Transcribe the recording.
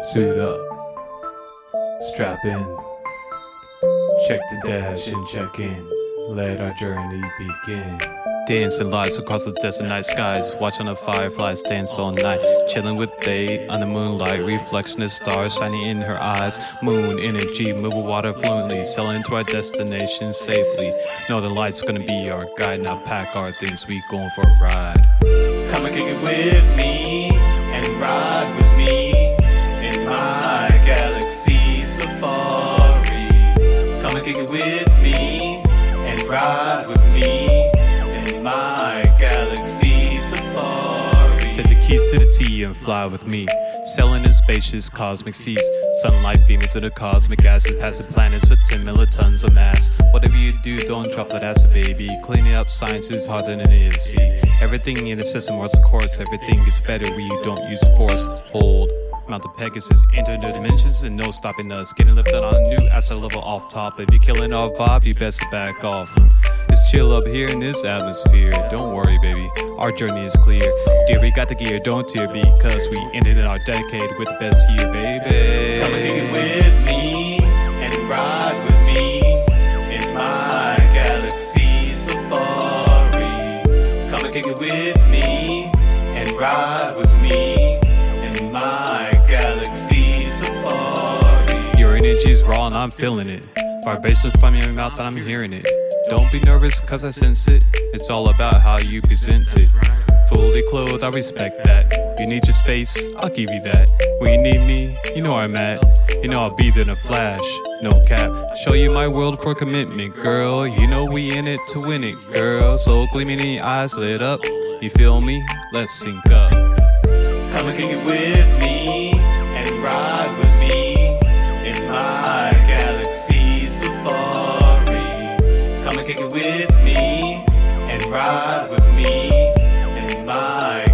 Suit up, strap in, check the dash and check in. Let our journey begin. Dancing lights across the desert night skies, watching the fireflies dance all night. Chilling with Day on the moonlight, reflection of stars shining in her eyes. Moon energy, moving water fluently, sailing to our destination safely. Know the light's gonna be our guide. Now pack our things, we going for a ride. Come and kick it with me and ride with me it with me and ride with me in my galaxy safari. Take the keys to the T and fly with me. Sailing in spacious cosmic seas. Sunlight beaming to the cosmic acid, passing planets with 10 millitons of mass. Whatever you do, don't drop that acid, baby. Cleaning up science is harder than it is. See, everything in the system runs a course. Everything gets better when you don't use force. Hold. Mount the Pegasus, enter new dimensions, and no stopping us. Getting lifted on a new astro level off top. If you're killing our vibe, you best back off. It's chill up here in this atmosphere. Don't worry, baby, our journey is clear. Dear, we got the gear, don't tear because we ended in our decade with the best year, baby. Come and it with me and ride with me in my galaxy safari. Come and kick it with me and ride with me and I'm feeling it. Vibrations from your mouth and I'm hearing it. Don't be nervous cause I sense it. It's all about how you present it. Fully clothed, I respect that. You need your space, I'll give you that. When you need me, you know I'm at. You know I'll be there in a flash, no cap. Show you my world for commitment, girl. You know we in it to win it, girl. So gleaming in eyes lit up. You feel me? Let's sync up. Come and kick it with me with me and ride with me in my